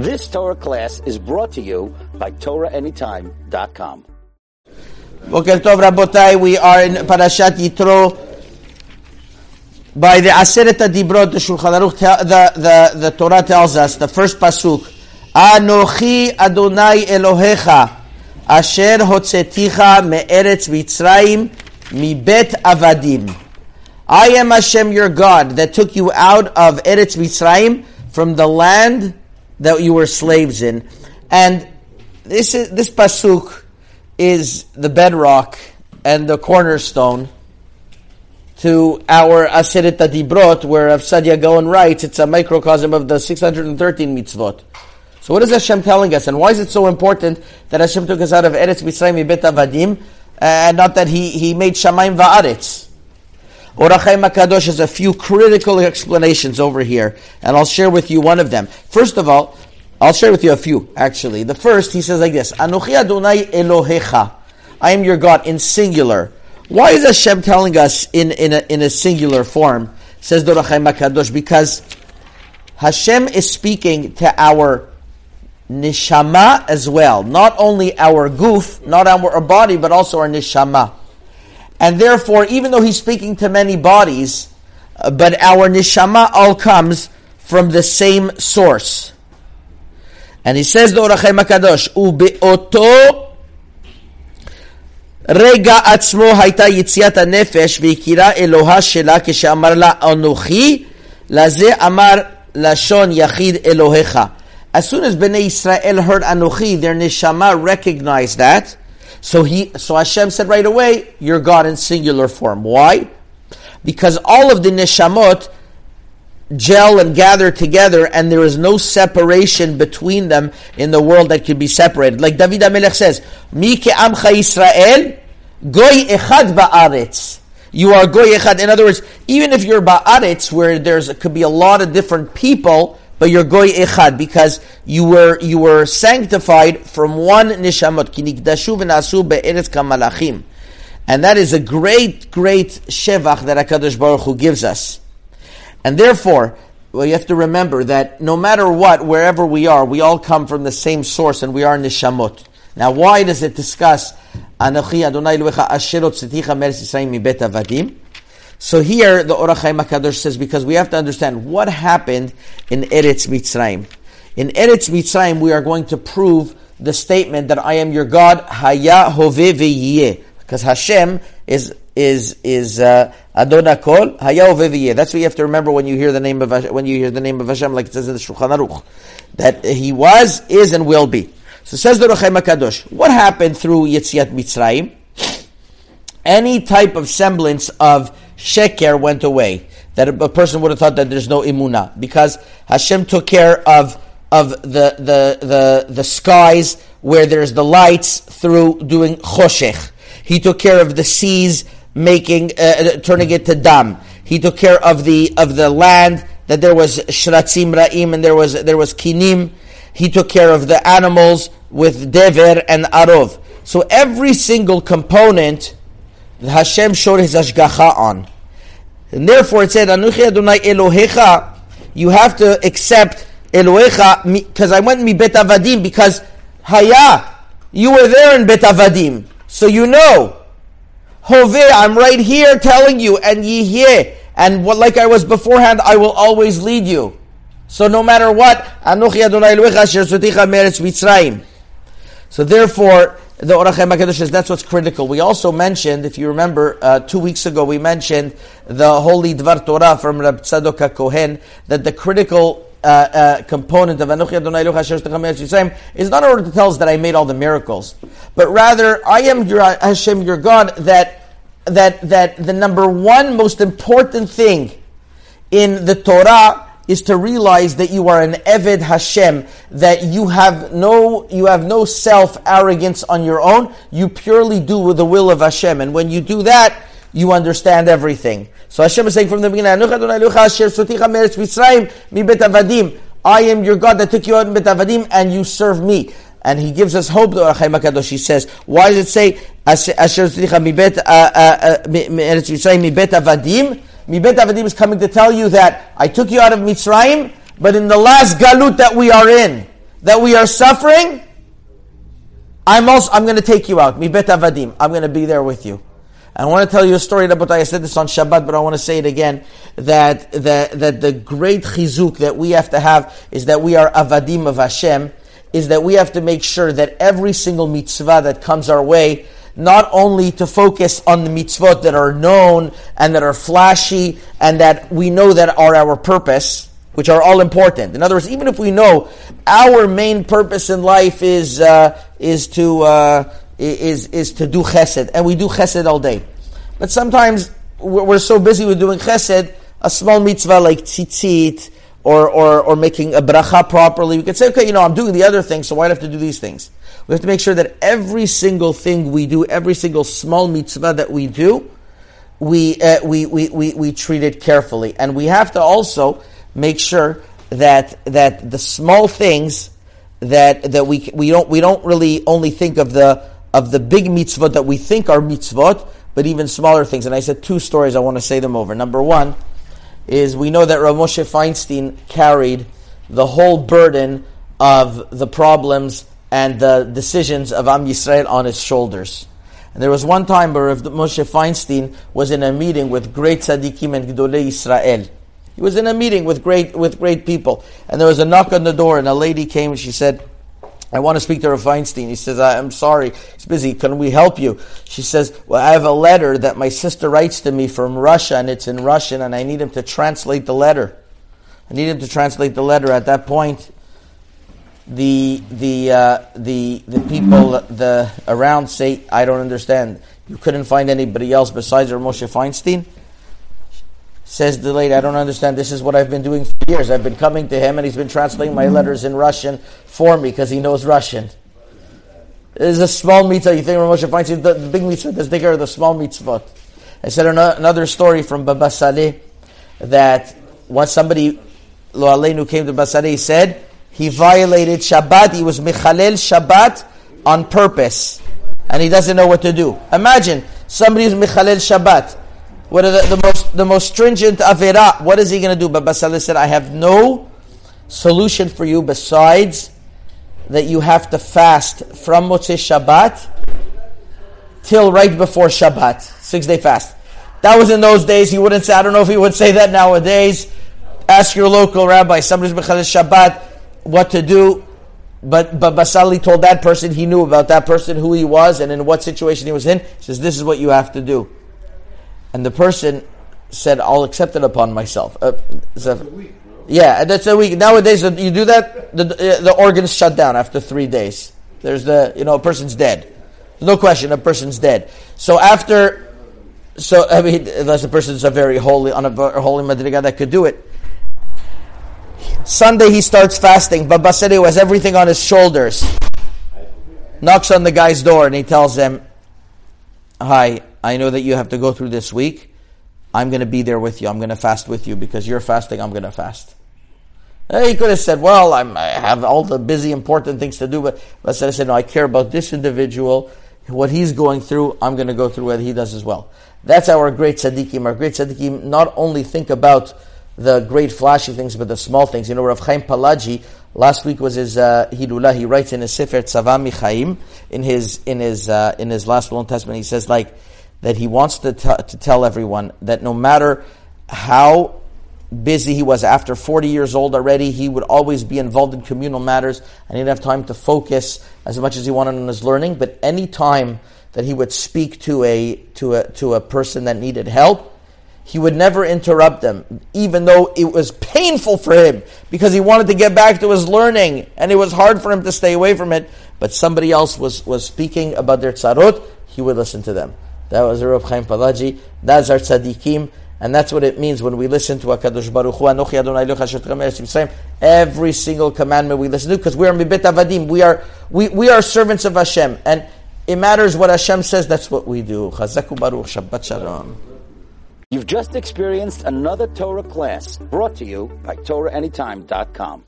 This Torah class is brought to you by TorahAnytime.com. Boker Tov Rabotai, we are in Parashat Yitro. By the Aseret Dibrot, the Shulchan Aruch, the, the, the Torah tells us, the first pasuk, Anochi Adonai Elohecha, Asher Hotzeticha Me'eretz Mitzrayim, Mibet Avadim. I am Hashem your God that took you out of Eretz Mitzrayim from the land that you were slaves in. And this is, this pasuk is the bedrock and the cornerstone to our Aseret Adibrot, where Rav Gaon writes, it's a microcosm of the 613 mitzvot. So what is Hashem telling us, and why is it so important that Hashem took us out of Eretz Mitzrayim Bet Avadim, and not that He He made Shamayim va'aretz? Or HaChaim HaKadosh has a few critical explanations over here, and I'll share with you one of them. First of all, I'll share with you a few, actually. The first, he says like this, Anochi Adonai Elohecha. I am your God, in singular. Why is Hashem telling us in, in, a, in a singular form? Says HaChaim HaKadosh, because Hashem is speaking to our nishama as well. Not only our goof, not our body, but also our nishama. And therefore, even though he's speaking to many bodies, uh, but our neshama all comes from the same source. And he says the Or HaChaim HaKadosh, ubeoto rega atzmo ha'ita יציאת nefesh veikira Eloha shela כשאמר לה אנוכי, לזה אמר לשון יחיד As soon as Bnei Israel heard Anuchi, their neshama recognized that, so he, so Hashem said right away, "You're God in singular form." Why? Because all of the neshamot gel and gather together, and there is no separation between them in the world that can be separated. Like David HaMelech says, "Mi amcha Israel, goy echad ba'aretz." You are goy echad. In other words, even if you're ba'aretz, where there's could be a lot of different people but you're goy echad because you were you were sanctified from one nishamot kinikdashu v'nasu kamalachim, and that is a great great shevach that Hakadosh Baruch Hu gives us, and therefore. Well, you have to remember that no matter what, wherever we are, we all come from the same source, and we are nishamot. Now, why does it discuss Anochi Adonai Elohecha Asherot Tziticha Meretz Yisrael Mibet Avadim? So here, the Or HaChaim HaKadosh says, because we have to understand what happened in Eretz Mitzrayim. In Eretz Mitzrayim, we are going to prove the statement that I am your God, Haya Hove. Because Hashem is is is uh, Adon Kol Haya Hove Ve'yeh. That's what you have to remember when you hear the name of Hashem, when you hear the name of Hashem, like it says in the Shulchan Aruch, that He was, is, and will be. So says the Or HaChaim HaKadosh, what happened through Yetziat Mitzrayim? Any type of semblance of sheker went away. That a, person would have thought that there's no imuna because Hashem took care of of the the the the skies where there's the lights through doing choshech. He took care of the seas making uh, uh, turning it to dam. He took care of the of the land that there was shratzim ra'im and there was there was kinim. He took care of the animals with dever and arov. So every single component Hashem showed His ashgacha on. And therefore it said, Anuchi Adonai Elohecha, you have to accept Elohecha, because I went in Bet Avadim, because Haya, you were there in Bet Avadim, so you know. Hove, I'm right here telling you, and ye hear, and what, like I was beforehand, I will always lead you. So no matter what, Anuchi Adonai Elohecha, Asher Soticha Meretz Mitzrayim. So therefore, the Or HaChaim HaKadosh says that's what's critical. We also mentioned, if you remember, uh, two weeks ago, we mentioned the holy Dvar Torah from Rav Tzadok HaKohen, that the critical uh, uh, component of Anuchi Adonai Yisrael is not in order to tell us that I made all the miracles, but rather I am your Hashem, your God, that that that the number one most important thing in the Torah is to realize that you are an Eved Hashem, that you have no, you have no self arrogance on your own. You purely do with the will of Hashem. And when you do that, you understand everything. So Hashem is saying from the beginning, I am your God that took you out in Bet Avadim and you serve me. And he gives us hope, the Or HaChaim HaKadosh. He says, why does it say, Asher Tzuticha uh, uh, uh, mi Bet Avadim? Mibet Avadim is coming to tell you that I took you out of Mitzrayim, but in the last galut that we are in, that we are suffering, I'm also I'm going to take you out. Mi bet avadim. I'm going to be there with you. I want to tell you a story, Rabbi. I said this on Shabbat, but I want to say it again. That, that, that the great chizuk that we have to have is that we are avadim of Hashem, is that we have to make sure that every single mitzvah that comes our way, not only to focus on the mitzvot that are known and that are flashy and that we know that are our purpose, which are all important. In other words, even if we know our main purpose in life is uh, is to uh, is is to do chesed, and we do chesed all day, but sometimes we're so busy with doing chesed, a small mitzvah like tzitzit or, or, or making a bracha properly, we could say, okay, you know, I'm doing the other thing, so why do I have to do these things? We have to make sure that every single thing we do, every single small mitzvah that we do, we, uh, we, we, we, we treat it carefully. And we have to also make sure that, that the small things that, that we, we, don't, we don't really only think of the, of the big mitzvot that we think are mitzvot, but even smaller things. And I said two stories, I want to say them over. Number one is we know that Rav Moshe Feinstein carried the whole burden of the problems and the decisions of Am Yisrael on his shoulders. And there was one time where Rav Moshe Feinstein was in a meeting with great tzaddikim and gedolei Israel. He was in a meeting with great with great people, and there was a knock on the door, and a lady came and she said, I want to speak to Rav Feinstein. He says, I'm sorry, he's busy. Can we help you? She says, Well, I have a letter that my sister writes to me from Russia, and it's in Russian, and I need him to translate the letter. I need him to translate the letter. At that point, the the uh, the the people the around say, I don't understand. You couldn't find anybody else besides Moshe Feinstein. Says the lady, I don't understand. This is what I've been doing for years. I've been coming to him and he's been translating my letters in Russian for me because he knows Russian. This is a small mitzvah. You think Moshe Feinstein, the big mitzvah is bigger the small mitzvah. I said another story from Baba Saleh that once somebody, Lo Aleinu, came to Baba Saleh, he said he violated Shabbat. He was Michalel Shabbat on purpose. And he doesn't know what to do. Imagine somebody who's Michalel Shabbat. What are the, the most the most stringent avera? What is he going to do? But Baba Saleh said, I have no solution for you besides that you have to fast from Motzei Shabbat till right before Shabbat, six day fast. That was in those days. He wouldn't say. I don't know if he would say that nowadays. Ask your local rabbi. Somebody's mechal Shabbat what to do. But but Baba Saleh told that person he knew about that person who he was and in what situation he was in. He says this is what you have to do and the person said, "I'll accept it upon myself." Uh, so, yeah, that's a week. Nowadays, you do that, the, the organs shut down after three days. There's the, you know, a person's dead. No question, a person's dead. So after, so I mean, unless the person's a very holy, on a holy madriga that could do it. Sunday he starts fasting. Baba said he has everything on his shoulders. Knocks on the guy's door and he tells him, "Hi, I know that you have to go through this week. I'm going to be there with you. I'm going to fast with you because you're fasting. I'm going to fast. He could have said, "Well, I'm, i have all the busy, important things to do," but but I said, "No, I care about this individual. What he's going through, I'm going to go through what he does as well." That's our great tzaddikim. Our great tzaddikim not only think about the great flashy things, but the small things. You know, Rav Chaim Palagi last week was his uh, Hilula. He writes in his Sefer Tzava Michaim in his in his uh, in his last Will Testament. He says like that he wants to, t- to tell everyone that no matter how busy he was after 40 years old already, he would always be involved in communal matters and he didn't have time to focus as much as he wanted on his learning. But any time that he would speak to a, to a, to a person that needed help, he would never interrupt them, even though it was painful for him because he wanted to get back to his learning and it was hard for him to stay away from it. But somebody else was, was speaking about their tzarot, he would listen to them. That was Rav Chaim Palagi. That's our tzaddikim. And that's what it means when we listen to HaKadosh Baruch Hu, Anochi Adonai Every single commandment we listen to, because we are Mibet Avadim. We are, we, we are servants of Hashem. And it matters what Hashem says, that's what we do. Chazak u'Baruch, Shabbat Shalom. You've just experienced another Torah class brought to you by TorahAnytime.com.